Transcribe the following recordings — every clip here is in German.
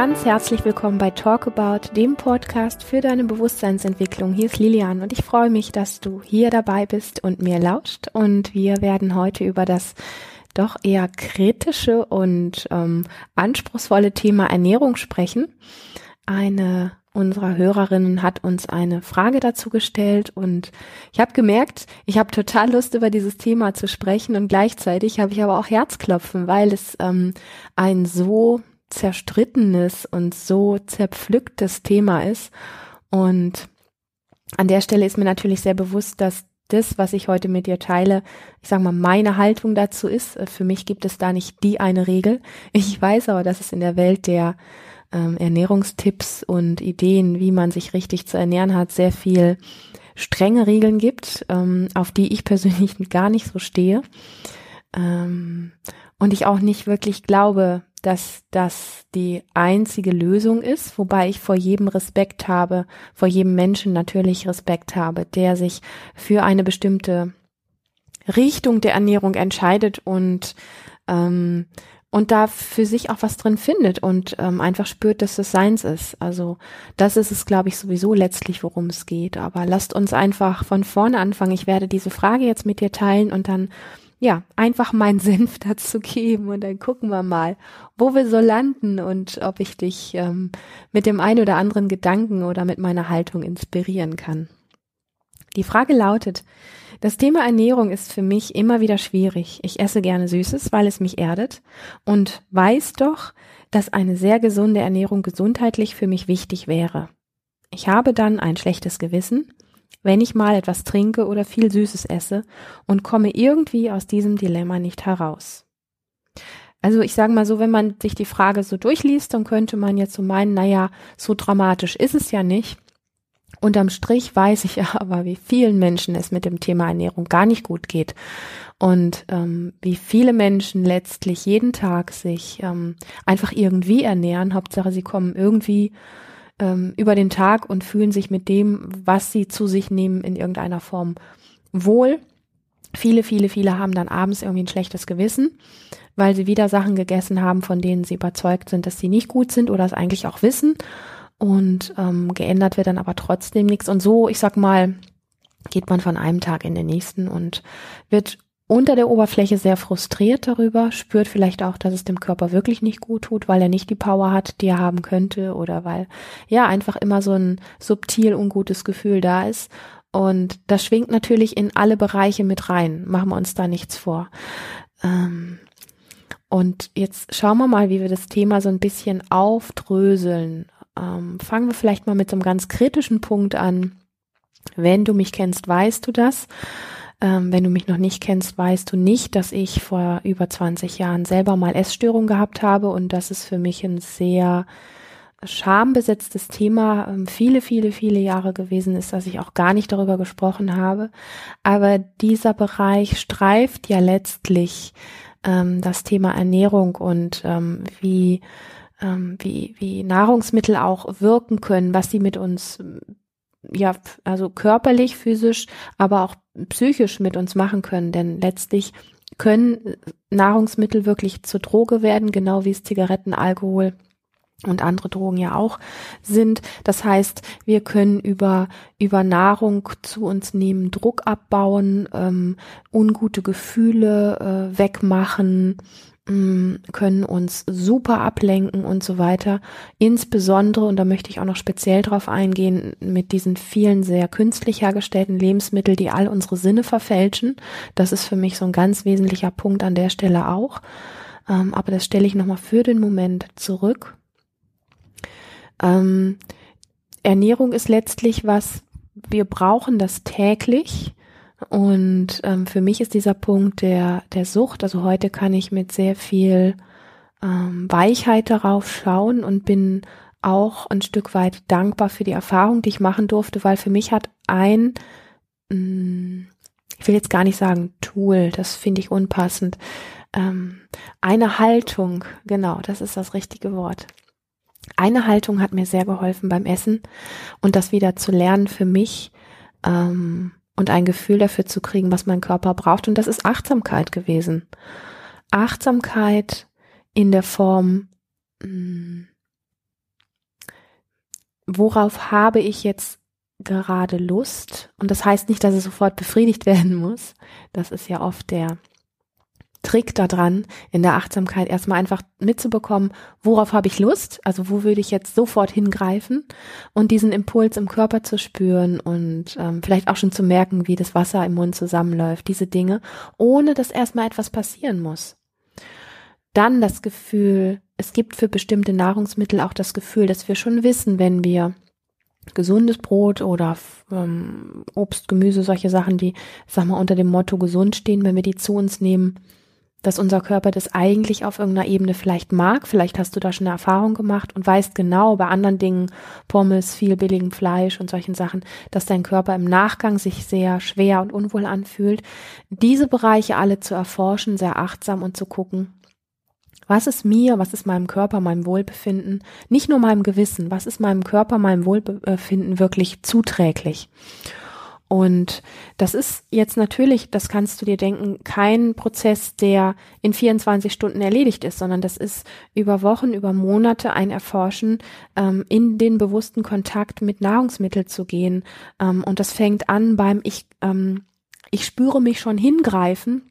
ganz herzlich willkommen bei Talk About, dem Podcast für deine Bewusstseinsentwicklung. Hier ist Lilian und ich freue mich, dass du hier dabei bist und mir lauscht. Und wir werden heute über das doch eher kritische und ähm, anspruchsvolle Thema Ernährung sprechen. Eine unserer Hörerinnen hat uns eine Frage dazu gestellt und ich habe gemerkt, ich habe total Lust über dieses Thema zu sprechen und gleichzeitig habe ich aber auch Herzklopfen, weil es ähm, ein so zerstrittenes und so zerpflücktes Thema ist und an der Stelle ist mir natürlich sehr bewusst, dass das, was ich heute mit dir teile, ich sage mal, meine Haltung dazu ist. Für mich gibt es da nicht die eine Regel. Ich weiß aber, dass es in der Welt der ähm, Ernährungstipps und Ideen, wie man sich richtig zu ernähren hat, sehr viel strenge Regeln gibt, ähm, auf die ich persönlich gar nicht so stehe. Ähm, und ich auch nicht wirklich glaube, dass das die einzige Lösung ist, wobei ich vor jedem Respekt habe, vor jedem Menschen natürlich Respekt habe, der sich für eine bestimmte Richtung der Ernährung entscheidet und ähm, und da für sich auch was drin findet und ähm, einfach spürt, dass es seins ist. Also das ist es, glaube ich, sowieso letztlich, worum es geht. Aber lasst uns einfach von vorne anfangen. Ich werde diese Frage jetzt mit dir teilen und dann ja, einfach meinen Senf dazu geben und dann gucken wir mal, wo wir so landen und ob ich dich ähm, mit dem einen oder anderen Gedanken oder mit meiner Haltung inspirieren kann. Die Frage lautet, das Thema Ernährung ist für mich immer wieder schwierig. Ich esse gerne Süßes, weil es mich erdet und weiß doch, dass eine sehr gesunde Ernährung gesundheitlich für mich wichtig wäre. Ich habe dann ein schlechtes Gewissen, wenn ich mal etwas trinke oder viel Süßes esse und komme irgendwie aus diesem Dilemma nicht heraus. Also ich sage mal so, wenn man sich die Frage so durchliest, dann könnte man jetzt so meinen, naja, so dramatisch ist es ja nicht. Unterm Strich weiß ich aber, wie vielen Menschen es mit dem Thema Ernährung gar nicht gut geht und ähm, wie viele Menschen letztlich jeden Tag sich ähm, einfach irgendwie ernähren. Hauptsache, sie kommen irgendwie ähm, über den Tag und fühlen sich mit dem, was sie zu sich nehmen, in irgendeiner Form wohl. Viele, viele, viele haben dann abends irgendwie ein schlechtes Gewissen, weil sie wieder Sachen gegessen haben, von denen sie überzeugt sind, dass sie nicht gut sind oder es eigentlich auch wissen. Und ähm, geändert wird dann aber trotzdem nichts. Und so, ich sag mal, geht man von einem Tag in den nächsten und wird unter der Oberfläche sehr frustriert darüber, spürt vielleicht auch, dass es dem Körper wirklich nicht gut tut, weil er nicht die Power hat, die er haben könnte oder weil ja einfach immer so ein subtil ungutes Gefühl da ist. Und das schwingt natürlich in alle Bereiche mit rein. Machen wir uns da nichts vor. Ähm, und jetzt schauen wir mal, wie wir das Thema so ein bisschen aufdröseln. Ähm, fangen wir vielleicht mal mit so einem ganz kritischen Punkt an. Wenn du mich kennst, weißt du das. Ähm, wenn du mich noch nicht kennst, weißt du nicht, dass ich vor über 20 Jahren selber mal Essstörung gehabt habe und das ist für mich ein sehr schambesetztes Thema ähm, viele, viele, viele Jahre gewesen ist, dass ich auch gar nicht darüber gesprochen habe. Aber dieser Bereich streift ja letztlich ähm, das Thema Ernährung und ähm, wie, ähm, wie, wie Nahrungsmittel auch wirken können, was sie mit uns ja, also körperlich, physisch, aber auch psychisch mit uns machen können. Denn letztlich können Nahrungsmittel wirklich zur Droge werden, genau wie es Zigaretten, Alkohol und andere Drogen ja auch sind. Das heißt, wir können über, über Nahrung zu uns nehmen, Druck abbauen, ähm, ungute Gefühle äh, wegmachen, können uns super ablenken und so weiter. Insbesondere, und da möchte ich auch noch speziell drauf eingehen, mit diesen vielen sehr künstlich hergestellten Lebensmitteln, die all unsere Sinne verfälschen. Das ist für mich so ein ganz wesentlicher Punkt an der Stelle auch. Ähm, aber das stelle ich nochmal für den Moment zurück. Ähm, Ernährung ist letztlich was, wir brauchen das täglich und ähm, für mich ist dieser Punkt der, der Sucht, also heute kann ich mit sehr viel ähm, Weichheit darauf schauen und bin auch ein Stück weit dankbar für die Erfahrung, die ich machen durfte, weil für mich hat ein, mh, mm, ich will jetzt gar nicht sagen Tool, das finde ich unpassend, ähm, eine Haltung, genau, das ist das richtige Wort. Eine Haltung hat mir sehr geholfen beim Essen und das wieder zu lernen für mich, ähm, und ein Gefühl dafür zu kriegen, was mein Körper braucht. Und das ist Achtsamkeit gewesen. Achtsamkeit in der Form, mm, worauf habe ich jetzt gerade Lust? Und das heißt nicht, dass es sofort befriedigt werden muss. Das ist ja oft der Trick daran, in der Achtsamkeit erstmal einfach mitzubekommen, worauf habe ich Lust, also wo würde ich jetzt sofort hingreifen und diesen Impuls im Körper zu spüren und ähm, vielleicht auch schon zu merken, wie das Wasser im Mund zusammenläuft, diese Dinge, ohne dass erstmal etwas passieren muss. Dann das Gefühl, es gibt für bestimmte Nahrungsmittel auch das Gefühl, dass wir schon wissen, wenn wir gesundes Brot oder ähm, Obst, Gemüse, solche Sachen, die, sag mal, unter dem Motto gesund stehen, wenn wir die zu uns nehmen, dass unser Körper das eigentlich auf irgendeiner Ebene vielleicht mag. Vielleicht hast du da schon eine Erfahrung gemacht und weißt genau bei anderen Dingen, Pommes, viel billigem Fleisch und solchen Sachen, dass dein Körper im Nachgang sich sehr schwer und unwohl anfühlt. Diese Bereiche alle zu erforschen, sehr achtsam und zu gucken, was ist mir, was ist meinem Körper, meinem Wohlbefinden, nicht nur meinem Gewissen, was ist meinem Körper, meinem Wohlbefinden wirklich zuträglich. Und das ist jetzt natürlich, das kannst du dir denken, kein Prozess, der in 24 Stunden erledigt ist, sondern das ist über Wochen, über Monate ein Erforschen, ähm, in den bewussten Kontakt mit Nahrungsmitteln zu gehen. Ähm, und das fängt an beim ich, ähm, ich spüre mich schon hingreifen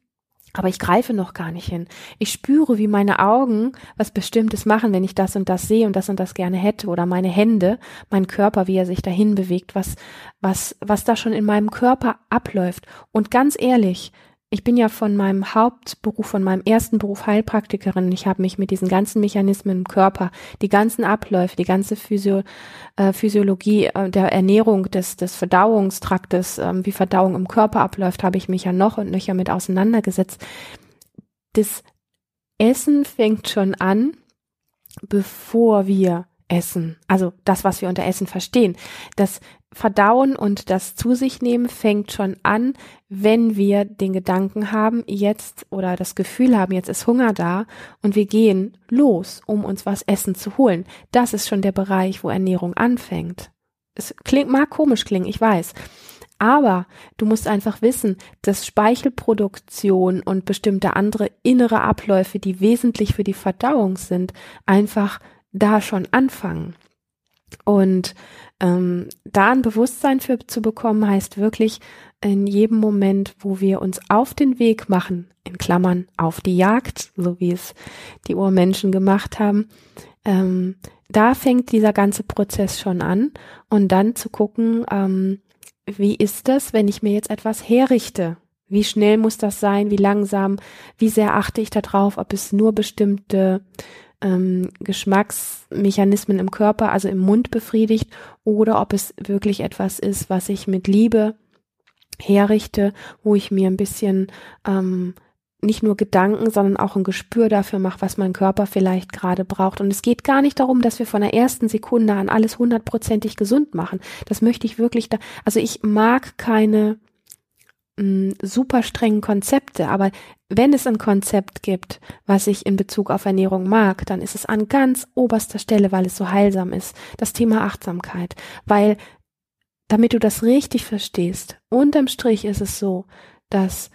aber ich greife noch gar nicht hin. Ich spüre, wie meine Augen was Bestimmtes machen, wenn ich das und das sehe und das und das gerne hätte oder meine Hände, mein Körper, wie er sich dahin bewegt, was, was, was da schon in meinem Körper abläuft. Und ganz ehrlich, ich bin ja von meinem Hauptberuf, von meinem ersten Beruf Heilpraktikerin. Ich habe mich mit diesen ganzen Mechanismen im Körper, die ganzen Abläufe, die ganze Physio, äh, Physiologie äh, der Ernährung, des, des Verdauungstraktes, äh, wie Verdauung im Körper abläuft, habe ich mich ja noch und nöcher mit auseinandergesetzt. Das Essen fängt schon an, bevor wir essen. Also das, was wir unter Essen verstehen. Das Verdauen und das zu sich nehmen fängt schon an, wenn wir den Gedanken haben, jetzt oder das Gefühl haben, jetzt ist Hunger da und wir gehen los, um uns was Essen zu holen. Das ist schon der Bereich, wo Ernährung anfängt. Es klingt, mag komisch klingen, ich weiß. Aber du musst einfach wissen, dass Speichelproduktion und bestimmte andere innere Abläufe, die wesentlich für die Verdauung sind, einfach da schon anfangen. Und ähm, da ein Bewusstsein für zu bekommen, heißt wirklich in jedem Moment, wo wir uns auf den Weg machen, in Klammern auf die Jagd, so wie es die Urmenschen gemacht haben, ähm, da fängt dieser ganze Prozess schon an und dann zu gucken, ähm, wie ist das, wenn ich mir jetzt etwas herrichte? Wie schnell muss das sein? Wie langsam? Wie sehr achte ich darauf, ob es nur bestimmte ähm, Geschmacksmechanismen im Körper, also im Mund befriedigt, oder ob es wirklich etwas ist, was ich mit Liebe herrichte, wo ich mir ein bisschen ähm, nicht nur Gedanken, sondern auch ein Gespür dafür mache, was mein Körper vielleicht gerade braucht. Und es geht gar nicht darum, dass wir von der ersten Sekunde an alles hundertprozentig gesund machen. Das möchte ich wirklich da, also ich mag keine super strengen Konzepte, aber wenn es ein Konzept gibt, was ich in Bezug auf Ernährung mag, dann ist es an ganz oberster Stelle, weil es so heilsam ist, das Thema Achtsamkeit. Weil, damit du das richtig verstehst, unterm Strich ist es so, dass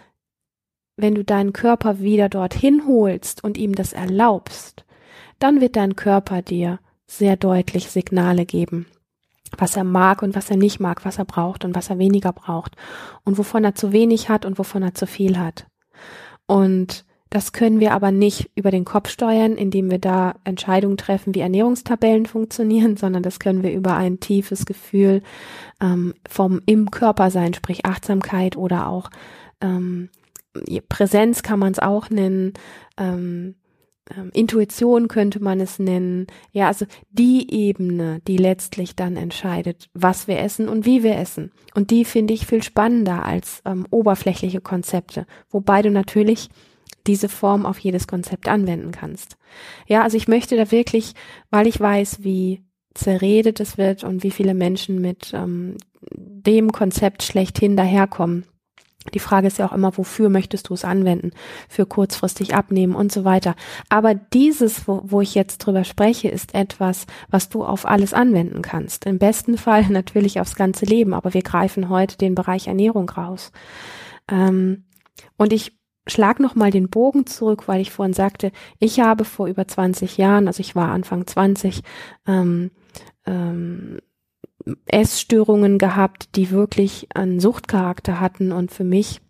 wenn du deinen Körper wieder dorthin holst und ihm das erlaubst, dann wird dein Körper dir sehr deutlich Signale geben was er mag und was er nicht mag, was er braucht und was er weniger braucht und wovon er zu wenig hat und wovon er zu viel hat. Und das können wir aber nicht über den Kopf steuern, indem wir da Entscheidungen treffen, wie Ernährungstabellen funktionieren, sondern das können wir über ein tiefes Gefühl ähm, vom im Körper sein, sprich Achtsamkeit oder auch ähm, Präsenz kann man es auch nennen, ähm, ähm, Intuition könnte man es nennen. Ja, also die Ebene, die letztlich dann entscheidet, was wir essen und wie wir essen. Und die finde ich viel spannender als ähm, oberflächliche Konzepte, wobei du natürlich diese Form auf jedes Konzept anwenden kannst. Ja, also ich möchte da wirklich, weil ich weiß, wie zerredet es wird und wie viele Menschen mit ähm, dem Konzept schlechthin daherkommen, die Frage ist ja auch immer, wofür möchtest du es anwenden? Für kurzfristig abnehmen und so weiter. Aber dieses, wo, wo ich jetzt drüber spreche, ist etwas, was du auf alles anwenden kannst. Im besten Fall natürlich aufs ganze Leben, aber wir greifen heute den Bereich Ernährung raus. Ähm, und ich schlag noch mal den Bogen zurück, weil ich vorhin sagte, ich habe vor über 20 Jahren, also ich war Anfang 20, ähm, ähm, Essstörungen gehabt, die wirklich einen Suchtcharakter hatten und für mich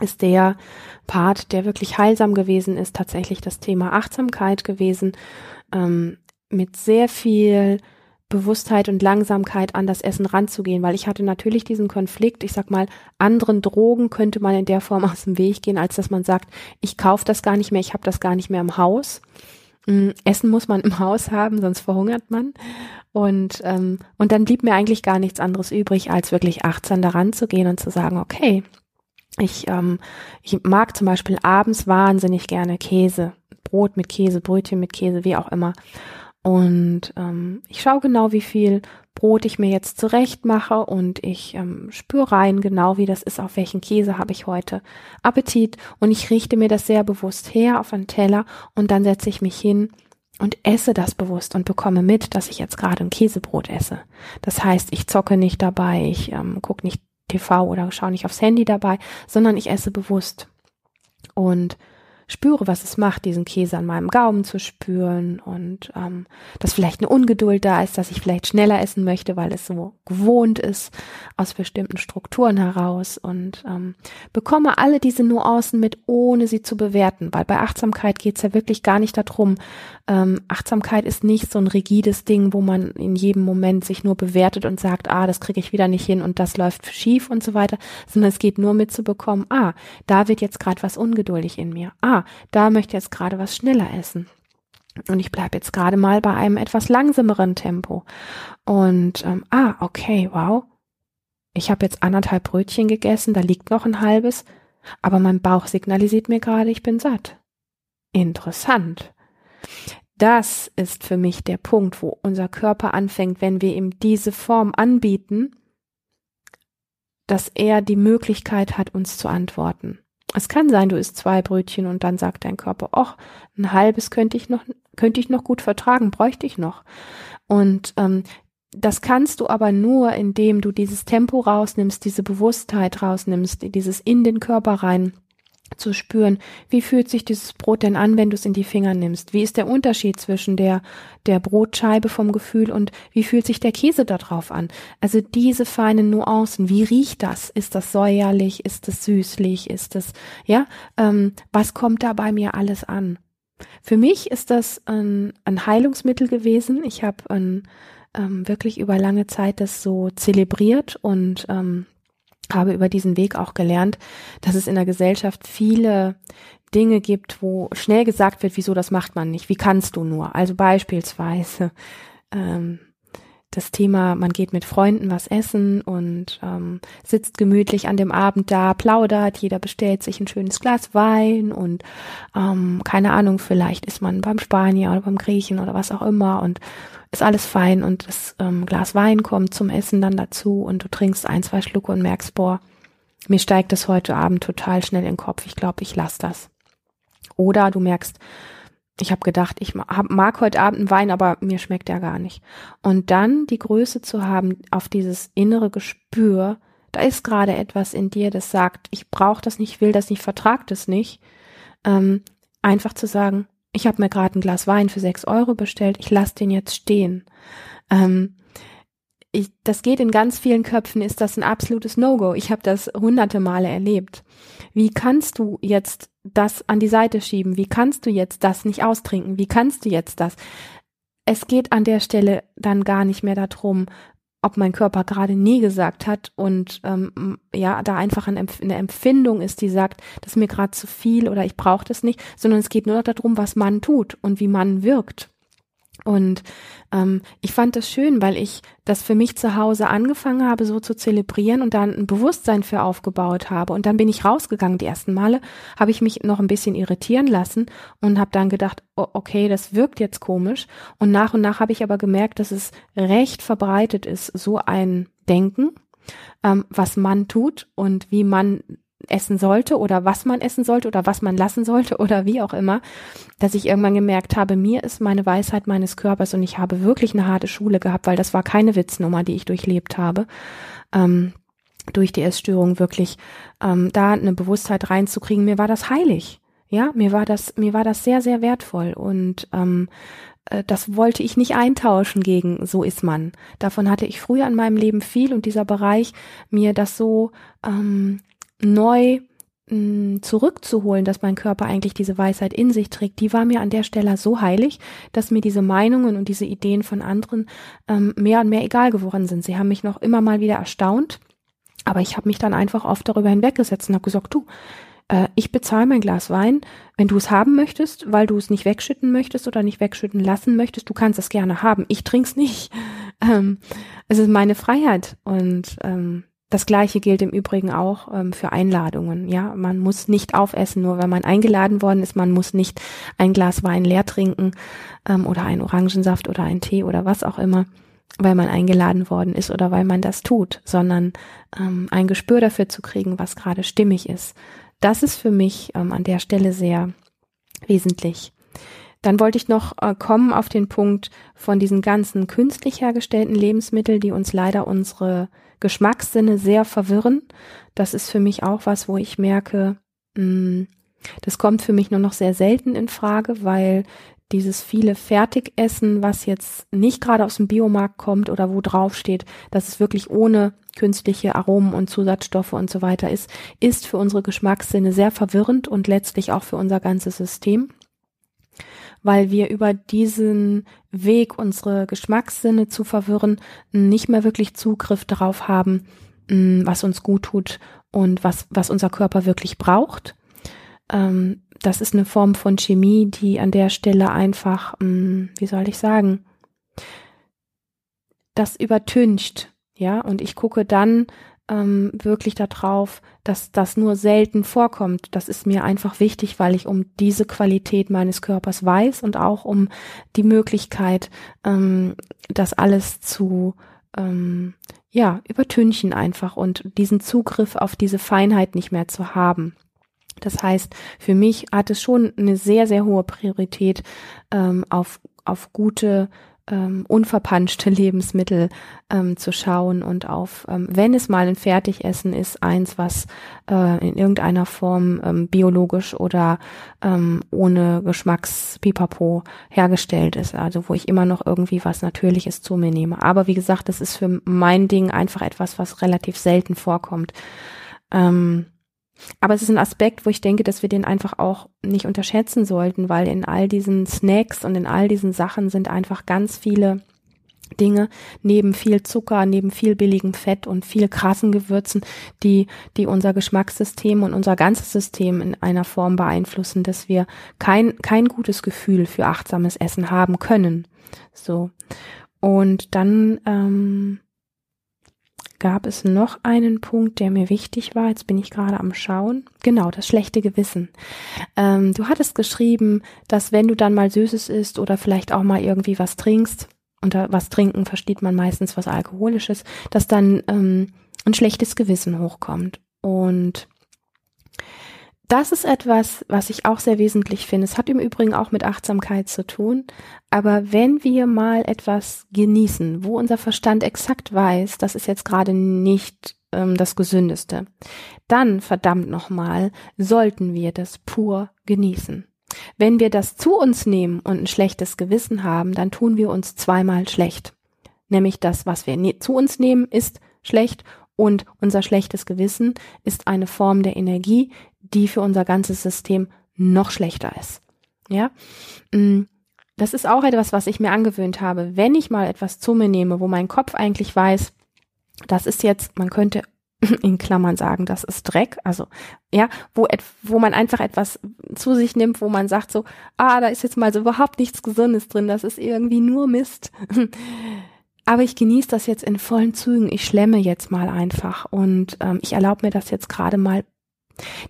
ist der Part, der wirklich heilsam gewesen ist, tatsächlich das Thema Achtsamkeit gewesen, ähm, mit sehr viel Bewusstheit und Langsamkeit an das Essen ranzugehen, weil ich hatte natürlich diesen Konflikt, ich sag mal, anderen Drogen könnte man in der Form aus dem Weg gehen, als dass man sagt, ich kaufe das gar nicht mehr, ich habe das gar nicht mehr im Haus. Mm, Essen muss man im Haus haben, sonst verhungert man. Und, ähm, und dann blieb mir eigentlich gar nichts anderes übrig, als wirklich achtsam daran zu gehen und zu sagen, okay, ich, ähm, ich mag zum Beispiel abends wahnsinnig gerne Käse, Brot mit Käse, Brötchen mit Käse, wie auch immer. Und ähm, ich schaue genau, wie viel Brot ich mir jetzt zurecht mache und ich ähm, spüre rein genau, wie das ist, auf welchen Käse habe ich heute Appetit und ich richte mir das sehr bewusst her auf einen Teller und dann setze ich mich hin und esse das bewusst und bekomme mit, dass ich jetzt gerade ein Käsebrot esse. Das heißt, ich zocke nicht dabei, ich ähm, gucke nicht TV oder schaue nicht aufs Handy dabei, sondern ich esse bewusst. Und spüre, was es macht, diesen Käse an meinem Gaumen zu spüren und ähm, dass vielleicht eine Ungeduld da ist, dass ich vielleicht schneller essen möchte, weil es so gewohnt ist aus bestimmten Strukturen heraus und ähm, bekomme alle diese Nuancen mit, ohne sie zu bewerten, weil bei Achtsamkeit geht es ja wirklich gar nicht darum, ähm, Achtsamkeit ist nicht so ein rigides Ding, wo man in jedem Moment sich nur bewertet und sagt, ah, das kriege ich wieder nicht hin und das läuft schief und so weiter, sondern es geht nur mitzubekommen, ah, da wird jetzt gerade was ungeduldig in mir, ah, da möchte jetzt gerade was schneller essen. Und ich bleibe jetzt gerade mal bei einem etwas langsameren Tempo. Und ähm, ah, okay, wow. Ich habe jetzt anderthalb Brötchen gegessen, da liegt noch ein halbes, aber mein Bauch signalisiert mir gerade, ich bin satt. Interessant. Das ist für mich der Punkt, wo unser Körper anfängt, wenn wir ihm diese Form anbieten, dass er die Möglichkeit hat, uns zu antworten. Es kann sein, du isst zwei Brötchen und dann sagt dein Körper, ach, ein halbes könnte ich noch, könnte ich noch gut vertragen, bräuchte ich noch. Und ähm, das kannst du aber nur, indem du dieses Tempo rausnimmst, diese Bewusstheit rausnimmst, dieses in den Körper rein zu spüren, wie fühlt sich dieses Brot denn an, wenn du es in die Finger nimmst? Wie ist der Unterschied zwischen der, der Brotscheibe vom Gefühl und wie fühlt sich der Käse da drauf an? Also diese feinen Nuancen, wie riecht das? Ist das säuerlich? Ist das süßlich? Ist das, ja, ähm, was kommt da bei mir alles an? Für mich ist das ein, ein Heilungsmittel gewesen. Ich habe ähm, wirklich über lange Zeit das so zelebriert und ähm, habe über diesen Weg auch gelernt, dass es in der Gesellschaft viele Dinge gibt, wo schnell gesagt wird, wieso das macht man nicht, wie kannst du nur. Also beispielsweise ähm, das Thema, man geht mit Freunden was essen und ähm, sitzt gemütlich an dem Abend da, plaudert, jeder bestellt sich ein schönes Glas Wein und ähm, keine Ahnung, vielleicht ist man beim Spanier oder beim Griechen oder was auch immer und ist alles fein und das ähm, Glas Wein kommt zum Essen dann dazu und du trinkst ein, zwei Schlucke und merkst, boah, mir steigt das heute Abend total schnell in den Kopf, ich glaube, ich lass das. Oder du merkst, ich habe gedacht, ich mag heute Abend einen Wein, aber mir schmeckt der gar nicht. Und dann die Größe zu haben auf dieses innere Gespür, da ist gerade etwas in dir, das sagt, ich brauche das nicht, will das nicht, vertrag das nicht. Ähm, einfach zu sagen, ich habe mir gerade ein Glas Wein für sechs Euro bestellt, ich lasse den jetzt stehen. Ähm, ich, das geht in ganz vielen Köpfen, ist das ein absolutes No-Go. Ich habe das hunderte Male erlebt. Wie kannst du jetzt das an die Seite schieben? Wie kannst du jetzt das nicht austrinken? Wie kannst du jetzt das? Es geht an der Stelle dann gar nicht mehr darum, ob mein Körper gerade nie gesagt hat und ähm, ja, da einfach eine Empfindung ist, die sagt, das ist mir gerade zu viel oder ich brauche das nicht, sondern es geht nur noch darum, was man tut und wie man wirkt. Und ähm, ich fand das schön, weil ich das für mich zu Hause angefangen habe, so zu zelebrieren und dann ein Bewusstsein für aufgebaut habe. Und dann bin ich rausgegangen. Die ersten Male habe ich mich noch ein bisschen irritieren lassen und habe dann gedacht, okay, das wirkt jetzt komisch. Und nach und nach habe ich aber gemerkt, dass es recht verbreitet ist, so ein Denken, ähm, was man tut und wie man essen sollte oder was man essen sollte oder was man lassen sollte oder wie auch immer, dass ich irgendwann gemerkt habe, mir ist meine Weisheit meines Körpers und ich habe wirklich eine harte Schule gehabt, weil das war keine Witznummer, die ich durchlebt habe. Ähm, durch die Essstörung wirklich ähm, da eine Bewusstheit reinzukriegen, mir war das heilig. Ja, mir war das, mir war das sehr, sehr wertvoll und ähm, äh, das wollte ich nicht eintauschen gegen so ist man. Davon hatte ich früher in meinem Leben viel und dieser Bereich mir das so ähm, neu mh, zurückzuholen, dass mein Körper eigentlich diese Weisheit in sich trägt, die war mir an der Stelle so heilig, dass mir diese Meinungen und diese Ideen von anderen ähm, mehr und mehr egal geworden sind. Sie haben mich noch immer mal wieder erstaunt, aber ich habe mich dann einfach oft darüber hinweggesetzt und habe gesagt, du, äh, ich bezahle mein Glas Wein, wenn du es haben möchtest, weil du es nicht wegschütten möchtest oder nicht wegschütten lassen möchtest, du kannst es gerne haben. Ich trink's nicht. Ähm, es ist meine Freiheit und ähm, das gleiche gilt im Übrigen auch ähm, für Einladungen. Ja, man muss nicht aufessen, nur wenn man eingeladen worden ist. Man muss nicht ein Glas Wein leer trinken ähm, oder einen Orangensaft oder einen Tee oder was auch immer, weil man eingeladen worden ist oder weil man das tut, sondern ähm, ein Gespür dafür zu kriegen, was gerade stimmig ist. Das ist für mich ähm, an der Stelle sehr wesentlich. Dann wollte ich noch äh, kommen auf den Punkt von diesen ganzen künstlich hergestellten Lebensmitteln, die uns leider unsere Geschmackssinne sehr verwirren. Das ist für mich auch was, wo ich merke, mh, hm, das kommt für mich nur noch sehr selten in Frage, weil dieses viele Fertigessen, was jetzt nicht gerade aus dem Biomarkt kommt oder wo drauf steht, dass es wirklich ohne künstliche Aromen und Zusatzstoffe und so weiter ist, ist für unsere Geschmackssinne sehr verwirrend und letztlich auch für unser ganzes System weil wir über diesen Weg, unsere Geschmackssinne zu verwirren, nicht mehr wirklich Zugriff darauf haben, mm, was uns gut tut und was, was unser Körper wirklich braucht. Ähm, das ist eine Form von Chemie, die an der Stelle einfach, mm, wie soll ich sagen, das übertüncht. Ja, und ich gucke dann ähm, wirklich darauf, dass das nur selten vorkommt. Das ist mir einfach wichtig, weil ich um diese Qualität meines Körpers weiß und auch um die Möglichkeit, ähm, das alles zu ähm, ja übertünchen einfach und diesen Zugriff auf diese Feinheit nicht mehr zu haben. Das heißt, für mich hat es schon eine sehr, sehr hohe Priorität ähm, auf, auf gute ähm, unverpanschte Lebensmittel ähm, zu schauen und auf, ähm, wenn es mal ein Fertigessen ist, eins, was äh, in irgendeiner Form ähm, biologisch oder ähm, ohne Geschmackspipapo hergestellt ist, also wo ich immer noch irgendwie was Natürliches zu mir nehme. Aber wie gesagt, das ist für mein Ding einfach etwas, was relativ selten vorkommt. Ähm, aber es ist ein Aspekt, wo ich denke, dass wir den einfach auch nicht unterschätzen sollten, weil in all diesen Snacks und in all diesen Sachen sind einfach ganz viele Dinge neben viel Zucker, neben viel billigem Fett und viel krassen Gewürzen, die, die unser Geschmackssystem und unser ganzes System in einer Form beeinflussen, dass wir kein, kein gutes Gefühl für achtsames Essen haben können. So. Und dann, ähm, gab es noch einen Punkt, der mir wichtig war. Jetzt bin ich gerade am Schauen. Genau, das schlechte Gewissen. Ähm, du hattest geschrieben, dass wenn du dann mal Süßes isst oder vielleicht auch mal irgendwie was trinkst, unter was trinken versteht man meistens was Alkoholisches, dass dann ähm, ein schlechtes Gewissen hochkommt. Und das ist etwas, was ich auch sehr wesentlich finde. Es hat im Übrigen auch mit Achtsamkeit zu tun. Aber wenn wir mal etwas genießen, wo unser Verstand exakt weiß, das ist jetzt gerade nicht ähm, das Gesündeste, dann verdammt nochmal, sollten wir das pur genießen. Wenn wir das zu uns nehmen und ein schlechtes Gewissen haben, dann tun wir uns zweimal schlecht. Nämlich das, was wir ne zu uns nehmen, ist schlecht und unser schlechtes Gewissen ist eine Form der Energie, die für unser ganzes System noch schlechter ist. Ja, mm, das ist auch etwas, was ich mir angewöhnt habe. Wenn ich mal etwas zu mir nehme, wo mein Kopf eigentlich weiß, das ist jetzt, man könnte in Klammern sagen, das ist Dreck, also ja, wo wo man einfach etwas zu sich nimmt, wo man sagt so, ah, da ist jetzt mal so überhaupt nichts Gesundes drin, das ist irgendwie nur Mist. Aber ich genieße das jetzt in vollen Zügen. Ich schlemme jetzt mal einfach und ähm, ich erlaube mir das jetzt gerade mal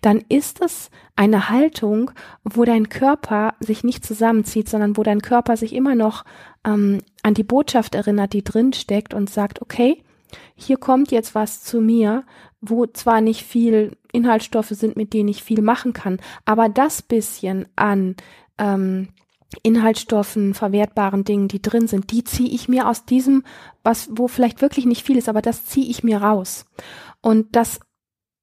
dann ist es eine Haltung, wo dein Körper sich nicht zusammenzieht, sondern wo dein Körper sich immer noch ähm, an die Botschaft erinnert, die drin steckt und sagt, okay, hier kommt jetzt was zu mir, wo zwar nicht viel Inhaltsstoffe sind, mit denen ich viel machen kann, aber das bisschen an ähm, Inhaltsstoffen, verwertbaren Dingen, die drin sind, die ziehe ich mir aus diesem, was, wo vielleicht wirklich nicht viel ist, aber das ziehe ich mir raus. Und das,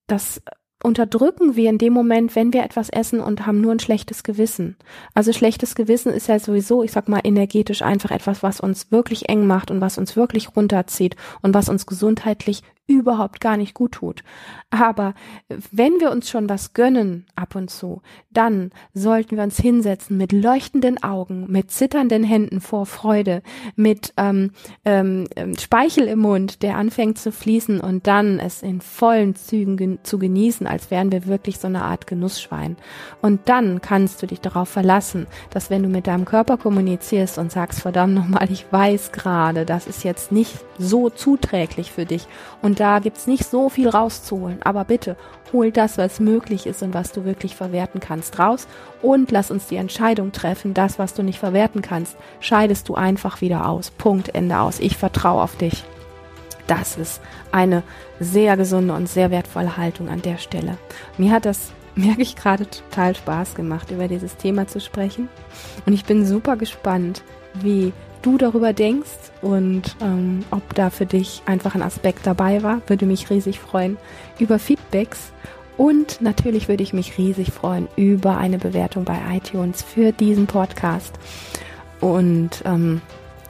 das unterdrücken wir in dem Moment, wenn wir etwas essen und haben nur ein schlechtes Gewissen. Also schlechtes Gewissen ist ja sowieso, ich sag mal, energetisch einfach etwas, was uns wirklich eng macht und was uns wirklich runterzieht und was uns gesundheitlich überhaupt gar nicht gut tut. Aber wenn wir uns schon was gönnen ab und zu, dann sollten wir uns hinsetzen mit leuchtenden Augen, mit zitternden Händen vor Freude, mit ähm, ähm, ähm Speichel im Mund, der anfängt zu fließen und dann es in vollen Zügen gen zu genießen, als wären wir wirklich so eine Art Genussschwein. Und dann kannst du dich darauf verlassen, dass wenn du mit deinem Körper kommunizierst und sagst, verdammt nochmal, ich weiß gerade, das ist jetzt nicht so zuträglich für dich und und da gibt's nicht so viel rauszuholen. Aber bitte, hol das, was möglich ist und was du wirklich verwerten kannst, raus. Und lass uns die Entscheidung treffen, das, was du nicht verwerten kannst, scheidest du einfach wieder aus. Punkt, Ende aus. Ich vertraue auf dich. Das ist eine sehr gesunde und sehr wertvolle Haltung an der Stelle. Mir hat das, merke ich gerade, total Spaß gemacht, über dieses Thema zu sprechen. Und ich bin super gespannt, wie du darüber denkst und ähm, ob da für dich einfach ein Aspekt dabei war. Würde mich riesig freuen über Feedbacks. Und natürlich würde ich mich riesig freuen über eine Bewertung bei iTunes für diesen Podcast. Und ähm,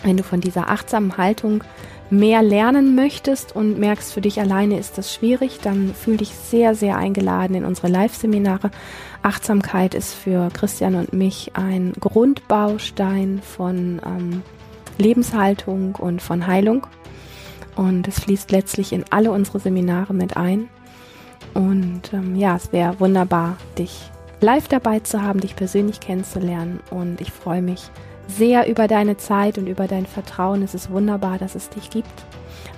wenn du von dieser achtsamen Haltung mehr lernen möchtest und merkst, für dich alleine ist das schwierig, dann fühl dich sehr, sehr eingeladen in unsere Live-Seminare. Achtsamkeit ist für Christian und mich ein Grundbaustein von ähm, Lebenshaltung und von Heilung. Und es fließt letztlich in alle unsere Seminare mit ein. Und ähm, ja, es wäre wunderbar, dich live dabei zu haben, dich persönlich kennenzulernen. Und ich freue mich sehr über deine Zeit und über dein Vertrauen. Es ist wunderbar, dass es dich gibt.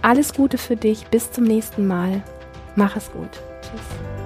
Alles Gute für dich. Bis zum nächsten Mal. Mach es gut. Tschüss.